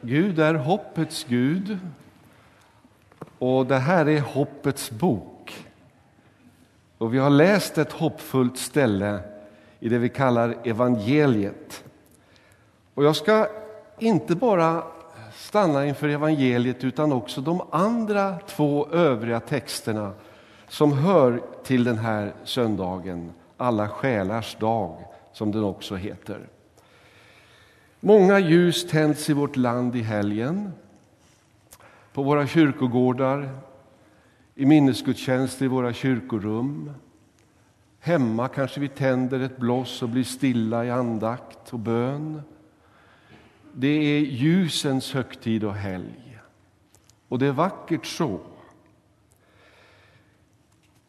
Gud är hoppets Gud och det här är hoppets bok. Och vi har läst ett hoppfullt ställe i det vi kallar evangeliet. Och jag ska inte bara stanna inför evangeliet utan också de andra två övriga texterna som hör till den här söndagen, alla själars dag, som den också heter. Många ljus tänds i vårt land i helgen, på våra kyrkogårdar, i minnesgudstjänster i våra kyrkorum. Hemma kanske vi tänder ett bloss och blir stilla i andakt och bön. Det är ljusens högtid och helg. Och det är vackert så.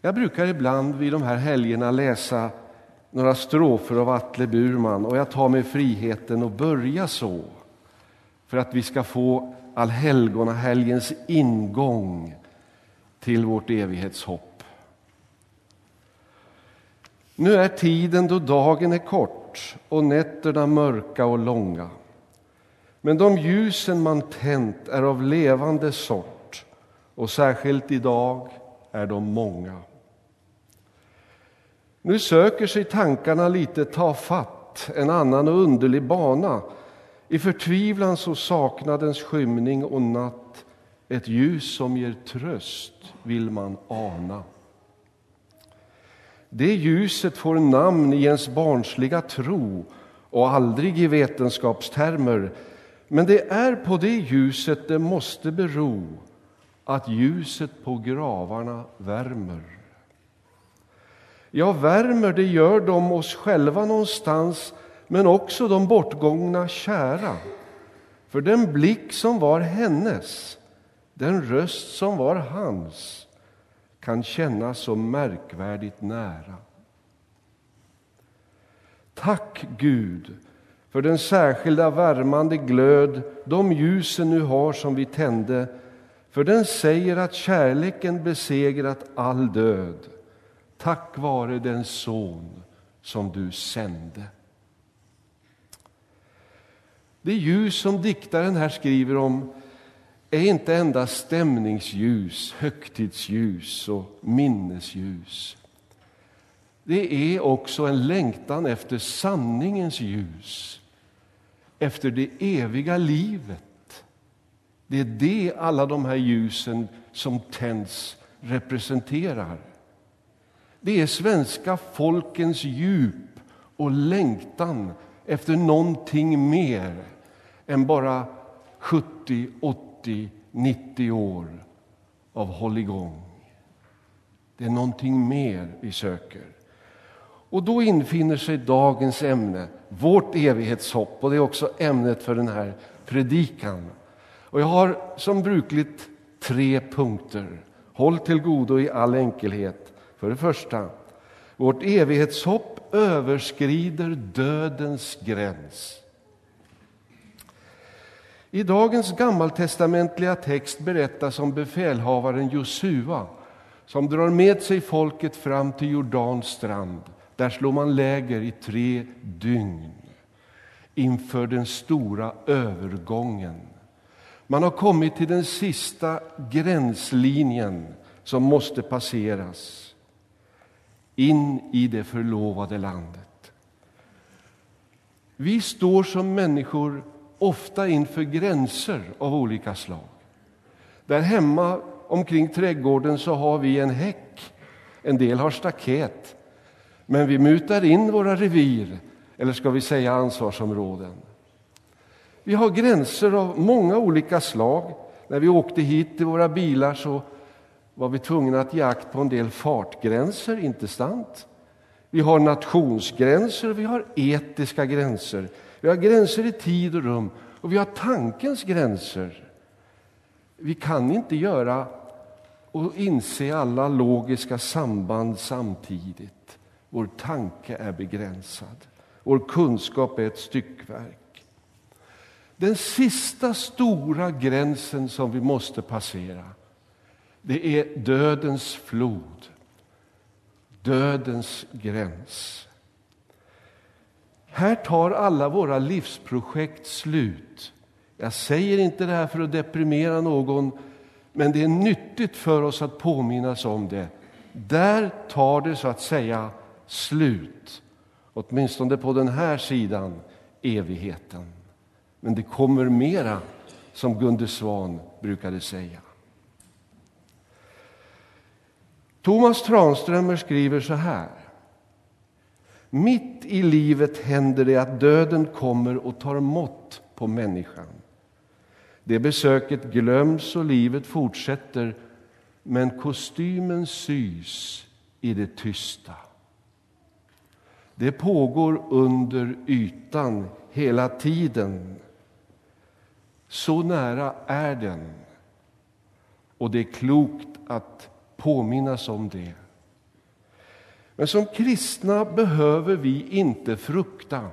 Jag brukar ibland vid de här helgerna läsa några strofer av Atle Burman och jag tar mig friheten att börja så för att vi ska få allhelgonahelgens ingång till vårt evighetshopp. Nu är tiden då dagen är kort och nätterna mörka och långa. Men de ljusen man tänt är av levande sort och särskilt idag är de många. Nu söker sig tankarna lite tafatt en annan och underlig bana. I förtvivlans och saknadens skymning och natt ett ljus som ger tröst vill man ana. Det ljuset får namn i ens barnsliga tro och aldrig i vetenskapstermer men det är på det ljuset det måste bero att ljuset på gravarna värmer. Ja, värmer det gör de oss själva någonstans men också de bortgångna kära. För den blick som var hennes, den röst som var hans kan kännas så märkvärdigt nära. Tack, Gud, för den särskilda värmande glöd de ljusen nu har som vi tände för den säger att kärleken besegrat all död tack vare den son som du sände. Det ljus som diktaren här skriver om är inte endast stämningsljus, högtidsljus och minnesljus. Det är också en längtan efter sanningens ljus, efter det eviga livet. Det är det alla de här ljusen som tänds representerar. Det är svenska folkens djup och längtan efter någonting mer än bara 70, 80, 90 år av hålligång. Det är någonting mer vi söker. Och då infinner sig dagens ämne, vårt evighetshopp, och det är också ämnet för den här predikan. Och jag har som brukligt tre punkter. Håll till godo i all enkelhet. För det första, vårt evighetshopp överskrider dödens gräns. I dagens gammaltestamentliga text berättas om befälhavaren Josua som drar med sig folket fram till Jordans strand. Där slår man läger i tre dygn inför den stora övergången. Man har kommit till den sista gränslinjen som måste passeras in i det förlovade landet. Vi står som människor ofta inför gränser av olika slag. Där hemma omkring trädgården så har vi en häck. En del har staket. Men vi mutar in våra revir, eller ska vi säga ansvarsområden. Vi har gränser av många olika slag. När vi åkte hit i våra bilar så var vi tvungna att ge akt på en del fartgränser, inte sant? Vi har nationsgränser, vi har etiska gränser. Vi har gränser i tid och rum och vi har tankens gränser. Vi kan inte göra och inse alla logiska samband samtidigt. Vår tanke är begränsad. Vår kunskap är ett styckverk. Den sista stora gränsen som vi måste passera det är dödens flod, dödens gräns. Här tar alla våra livsprojekt slut Jag säger inte det här för att deprimera någon, men det är nyttigt för oss att påminnas om det. Där tar det så att säga slut, åtminstone på den här sidan evigheten. Men det kommer mera, som Gunde Svan brukade säga. Thomas Tranströmer skriver så här. Mitt i livet händer det att döden kommer och tar mått på människan. Det besöket glöms och livet fortsätter men kostymen sys i det tysta. Det pågår under ytan hela tiden. Så nära är den. Och det är klokt att påminnas om det. Men som kristna behöver vi inte frukta.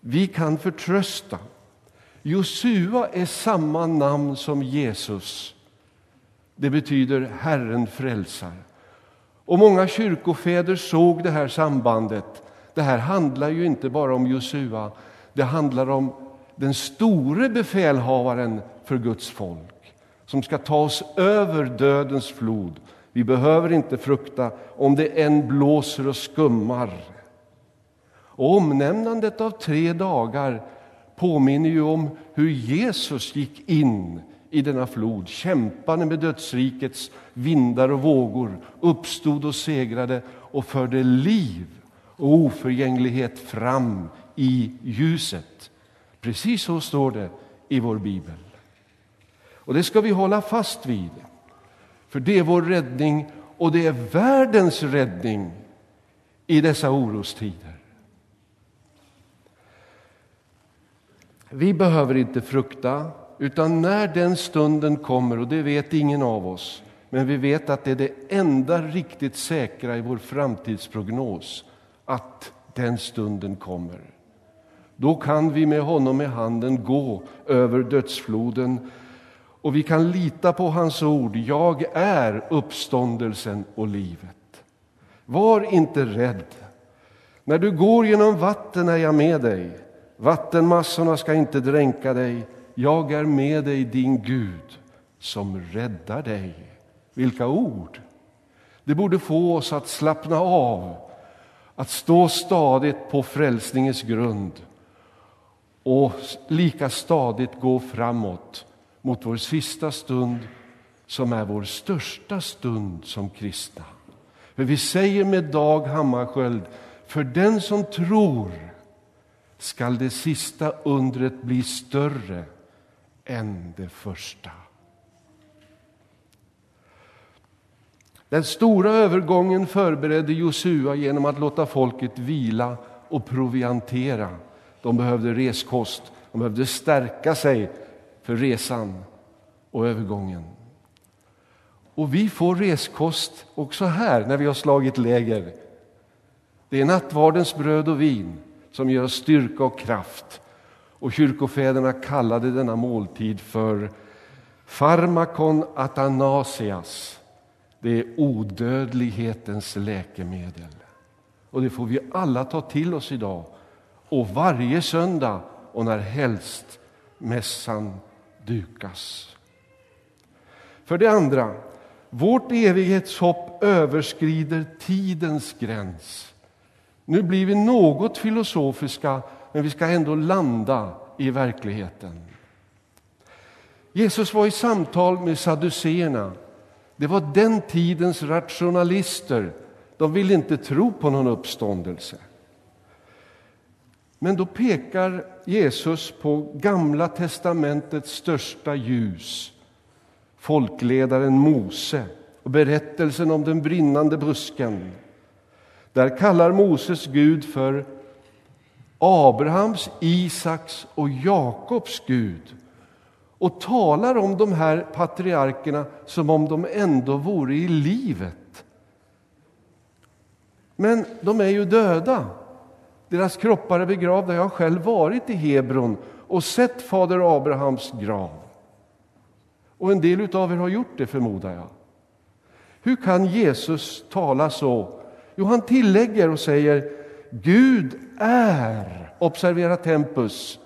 Vi kan förtrösta. Josua är samma namn som Jesus. Det betyder Herren frälsar. Och många kyrkofäder såg det här sambandet. Det här handlar ju inte bara om Josua, det handlar om den store befälhavaren för Guds folk som ska ta oss över dödens flod. Vi behöver inte frukta om det än blåser och skummar. Och omnämnandet av tre dagar påminner ju om hur Jesus gick in i denna flod, kämpade med dödsrikets vindar och vågor, uppstod och segrade och förde liv och oförgänglighet fram i ljuset. Precis så står det i vår bibel. Och det ska vi hålla fast vid, för det är vår räddning och det är världens räddning i dessa orostider. Vi behöver inte frukta, utan när den stunden kommer, och det vet ingen av oss, men vi vet att det är det enda riktigt säkra i vår framtidsprognos, att den stunden kommer. Då kan vi med honom i handen gå över dödsfloden och vi kan lita på hans ord. Jag är uppståndelsen och livet. Var inte rädd. När du går genom vatten är jag med dig. Vattenmassorna ska inte dränka dig. Jag är med dig, din Gud, som räddar dig. Vilka ord! Det borde få oss att slappna av, att stå stadigt på frälsningens grund och lika stadigt gå framåt mot vår sista stund som är vår största stund som kristna. För vi säger med Dag Hammarskjöld, för den som tror skall det sista undret bli större än det första. Den stora övergången förberedde Josua genom att låta folket vila och proviantera. De behövde reskost, de behövde stärka sig för resan och övergången. Och vi får reskost också här när vi har slagit läger. Det är nattvardens bröd och vin som ger oss styrka och kraft. Och kyrkofäderna kallade denna måltid för farmakon atanasias. Det är odödlighetens läkemedel. Och det får vi alla ta till oss idag och varje söndag och när helst mässan dukas. För det andra, vårt evighetshopp överskrider tidens gräns. Nu blir vi något filosofiska, men vi ska ändå landa i verkligheten. Jesus var i samtal med saduceerna. Det var den tidens rationalister. De ville inte tro på någon uppståndelse. Men då pekar Jesus på Gamla testamentets största ljus folkledaren Mose och berättelsen om den brinnande busken. Där kallar Moses Gud för Abrahams, Isaks och Jakobs Gud och talar om de här patriarkerna som om de ändå vore i livet. Men de är ju döda. Deras kroppar är begravda. Jag har själv varit i Hebron och sett fader Abrahams grav. Och en del av er har gjort det, förmodar jag. Hur kan Jesus tala så? Jo, han tillägger och säger Gud är, observera tempus,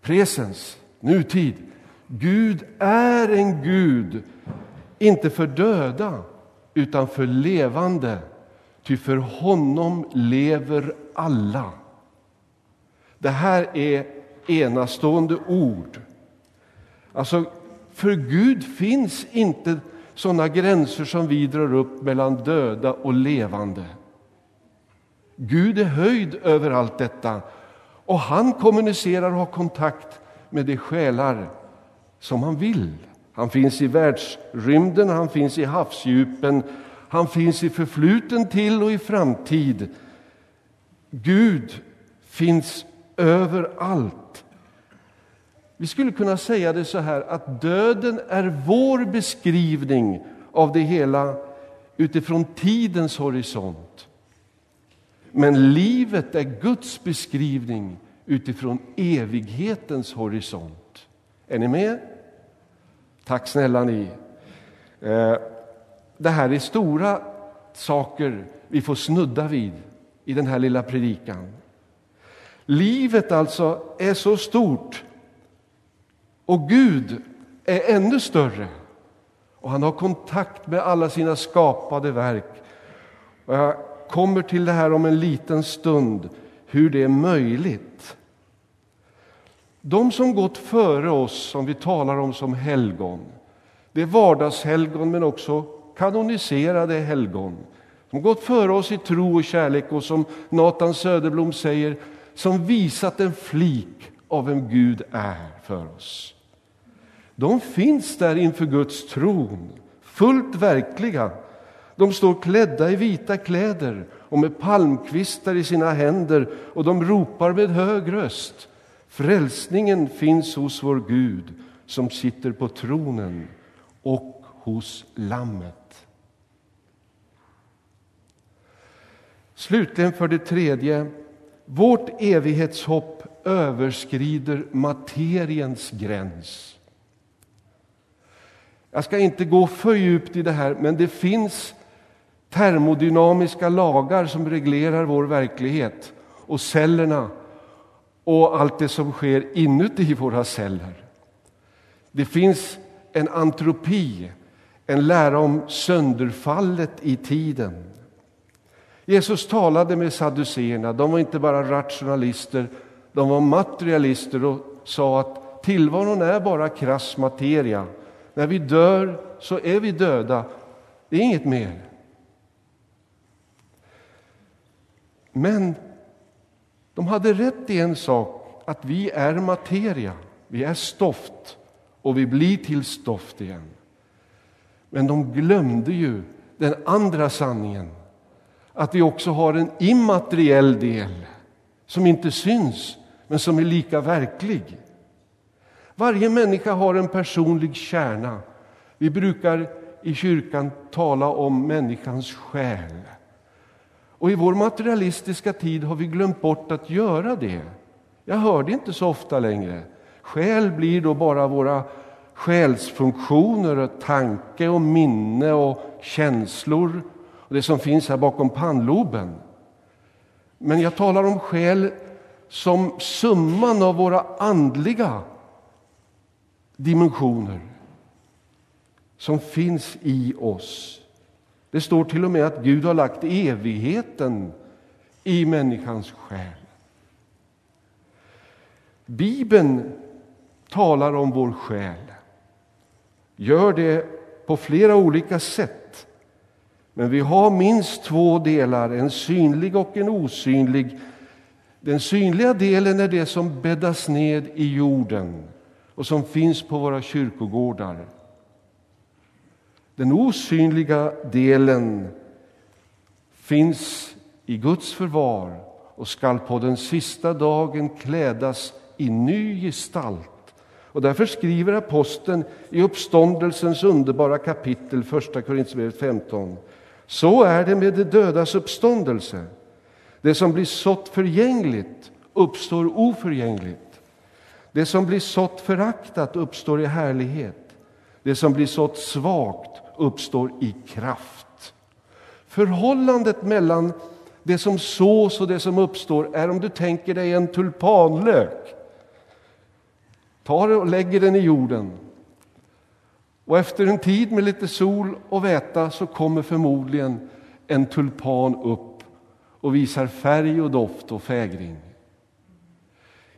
Presens, nutid. Gud är en Gud, inte för döda, utan för levande. Ty för honom lever alla. Det här är enastående ord. Alltså, för Gud finns inte sådana gränser som vi drar upp mellan döda och levande. Gud är höjd över allt detta och han kommunicerar och har kontakt med de själar som han vill. Han finns i världsrymden, han finns i havsdjupen, han finns i förfluten till och i framtid. Gud finns överallt. Vi skulle kunna säga det så här att döden är vår beskrivning av det hela utifrån tidens horisont. Men livet är Guds beskrivning utifrån evighetens horisont. Är ni med? Tack snälla ni. Eh, det här är stora saker vi får snudda vid i den här lilla predikan. Livet alltså är så stort och Gud är ännu större. Och han har kontakt med alla sina skapade verk. Och jag kommer till det här om en liten stund, hur det är möjligt. De som gått före oss, som vi talar om som helgon, det är vardagshelgon men också kanoniserade helgon, som gått före oss i tro och kärlek och som Nathan Söderblom säger, som visat en flik av vem Gud är för oss. De finns där inför Guds tron, fullt verkliga. De står klädda i vita kläder och med palmkvistar i sina händer och de ropar med hög röst. Frälsningen finns hos vår Gud som sitter på tronen och hos Lammet. Slutligen för det tredje, vårt evighetshopp överskrider materiens gräns. Jag ska inte gå för djupt i det här, men det finns termodynamiska lagar som reglerar vår verklighet och cellerna och allt det som sker inuti våra celler. Det finns en antropi, en lära om sönderfallet i tiden. Jesus talade med saduceerna. De var inte bara rationalister, de var materialister och sa att tillvaron är bara krass materia. När vi dör så är vi döda. Det är inget mer. Men de hade rätt i en sak, att vi är materia. Vi är stoft och vi blir till stoft igen. Men de glömde ju den andra sanningen, att vi också har en immateriell del som inte syns, men som är lika verklig. Varje människa har en personlig kärna. Vi brukar i kyrkan tala om människans själ. Och I vår materialistiska tid har vi glömt bort att göra det. Jag hör det inte så ofta längre. Själ blir då bara våra själsfunktioner, och tanke och minne och känslor och det som finns här bakom pannloben. Men jag talar om själ som summan av våra andliga dimensioner som finns i oss. Det står till och med att Gud har lagt evigheten i människans själ. Bibeln talar om vår själ, gör det på flera olika sätt. Men vi har minst två delar, en synlig och en osynlig. Den synliga delen är det som bäddas ned i jorden och som finns på våra kyrkogårdar. Den osynliga delen finns i Guds förvar och skall på den sista dagen klädas i ny gestalt. Och därför skriver aposteln i uppståndelsens underbara kapitel, 1 Korinthierbrevet 15. Så är det med de dödas uppståndelse. Det som blir sått förgängligt uppstår oförgängligt. Det som blir sått föraktat uppstår i härlighet. Det som blir sått svagt uppstår i kraft. Förhållandet mellan det som sås och det som uppstår är om du tänker dig en tulpanlök tar och lägger den i jorden. Och efter en tid med lite sol och väta så kommer förmodligen en tulpan upp och visar färg och doft och fägring.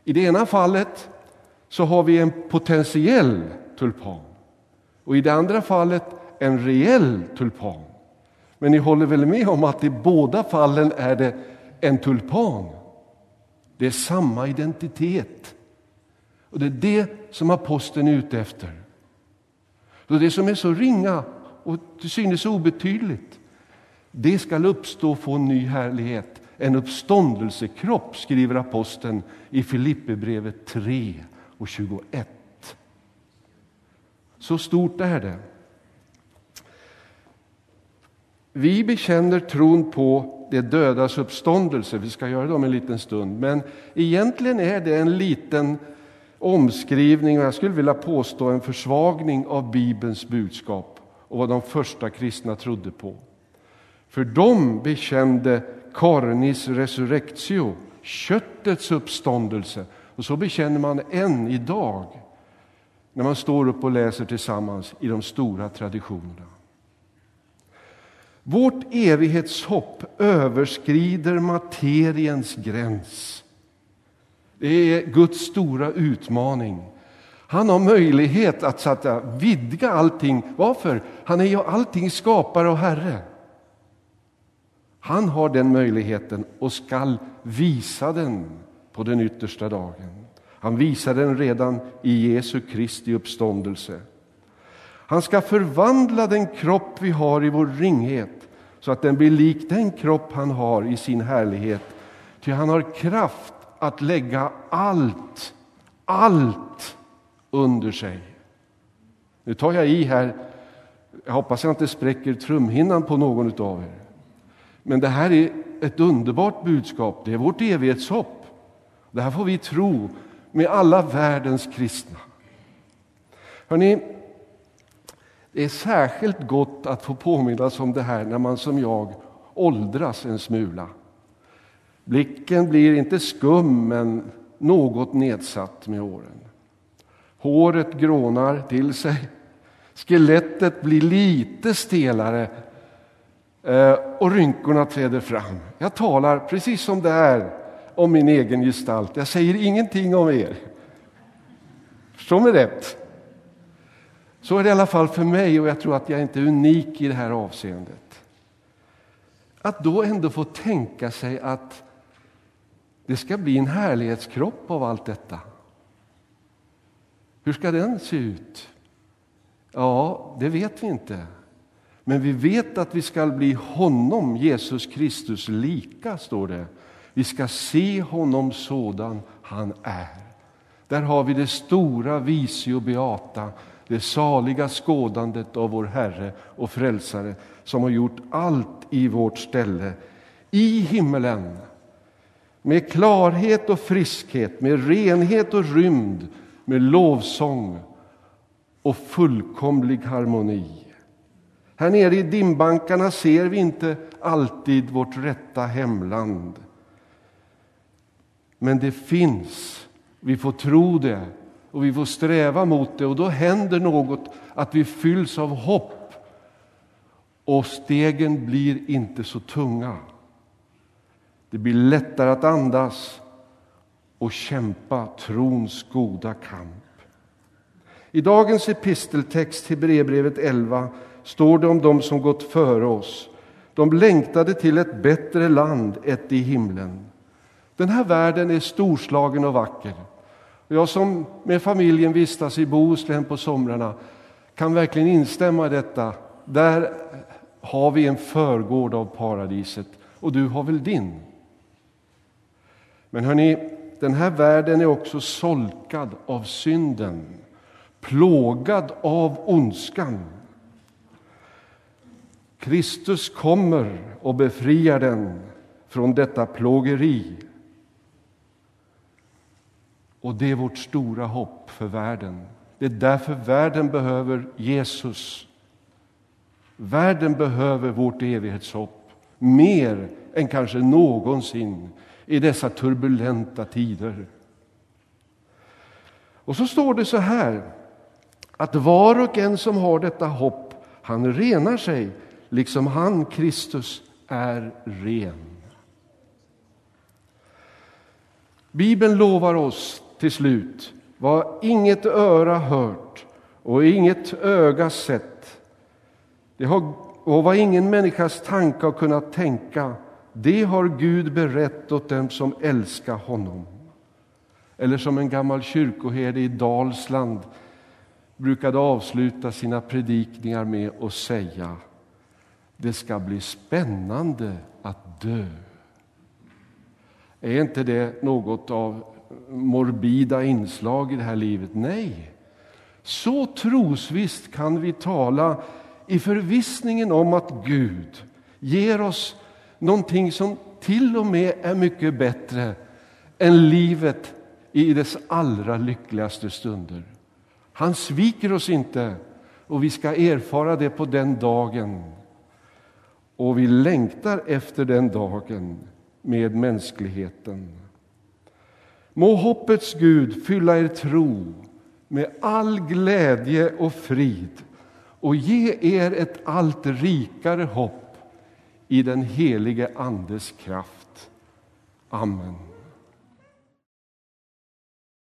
I det ena fallet så har vi en potentiell tulpan och i det andra fallet en reell tulpan. Men ni håller väl med om att i båda fallen är det en tulpan? Det är samma identitet. Och Det är det som aposteln är ute efter. Och det som är så ringa och till synes obetydligt, det skall uppstå och få en ny härlighet. En uppståndelsekropp, skriver aposteln i Filipperbrevet 3 och 21. Så stort är det. Vi bekänner tron på det dödas uppståndelse. Vi ska göra det om en liten stund. Men egentligen är det en liten omskrivning och jag skulle vilja påstå en försvagning av Bibelns budskap och vad de första kristna trodde på. För de bekände carnis resurrectio, köttets uppståndelse. Och så bekänner man än idag när man står upp och läser tillsammans i de stora traditionerna. Vårt evighetshopp överskrider materiens gräns. Det är Guds stora utmaning. Han har möjlighet att, sätta, vidga allting. Varför? Han är ju allting skapare och Herre. Han har den möjligheten och skall visa den på den yttersta dagen. Han visar den redan i Jesu Kristi uppståndelse. Han ska förvandla den kropp vi har i vår ringhet så att den blir lik den kropp han har i sin härlighet. Ty han har kraft att lägga allt, allt under sig. Nu tar jag i här. Jag hoppas jag inte spräcker trumhinnan på någon av er. Men det här är ett underbart budskap. Det är vårt evighetshopp. Det här får vi tro med alla världens kristna. Hörrni, det är särskilt gott att få påminnas om det här när man som jag åldras en smula. Blicken blir inte skum, men något nedsatt med åren. Håret grånar till sig. Skelettet blir lite stelare eh, och rynkorna träder fram. Jag talar precis som det är om min egen gestalt. Jag säger ingenting om er. Förstå mig rätt. Så är det i alla fall för mig och jag tror att jag inte är unik i det här avseendet. Att då ändå få tänka sig att det ska bli en härlighetskropp av allt detta. Hur ska den se ut? Ja, det vet vi inte. Men vi vet att vi ska bli honom, Jesus Kristus, lika, står det. Vi ska se honom sådan han är. Där har vi det stora visio beata det saliga skådandet av vår Herre och Frälsare som har gjort allt i vårt ställe i himmelen med klarhet och friskhet, med renhet och rymd, med lovsång och fullkomlig harmoni. Här nere i dimbankarna ser vi inte alltid vårt rätta hemland. Men det finns, vi får tro det och vi får sträva mot det och då händer något, att vi fylls av hopp och stegen blir inte så tunga. Det blir lättare att andas och kämpa trons goda kamp. I dagens episteltext till Hebreerbrevet 11 står det om dem som gått före oss. De längtade till ett bättre land, ett i himlen. Den här världen är storslagen och vacker. Jag som med familjen vistas i Bohuslän på somrarna kan verkligen instämma i detta. Där har vi en förgård av paradiset och du har väl din. Men hörni, den här världen är också solkad av synden, plågad av ondskan. Kristus kommer och befriar den från detta plågeri. Och det är vårt stora hopp för världen. Det är därför världen behöver Jesus. Världen behöver vårt evighetshopp mer än kanske någonsin i dessa turbulenta tider. Och så står det så här, att var och en som har detta hopp, han renar sig, liksom han, Kristus, är ren. Bibeln lovar oss till slut vad inget öra hört och inget öga sett det har, och vad ingen människas tanke har kunnat tänka det har Gud berett åt dem som älskar honom. Eller som en gammal kyrkoherde i Dalsland brukade avsluta sina predikningar med att säga det ska bli spännande att dö. Är inte det något av morbida inslag i det här livet? Nej. Så trosvisst kan vi tala i förvissningen om att Gud ger oss någonting som till och med är mycket bättre än livet i dess allra lyckligaste stunder. Han sviker oss inte, och vi ska erfara det på den dagen. Och vi längtar efter den dagen med mänskligheten. Må hoppets Gud fylla er tro med all glädje och frid och ge er ett allt rikare hopp i den helige Andes kraft. Amen.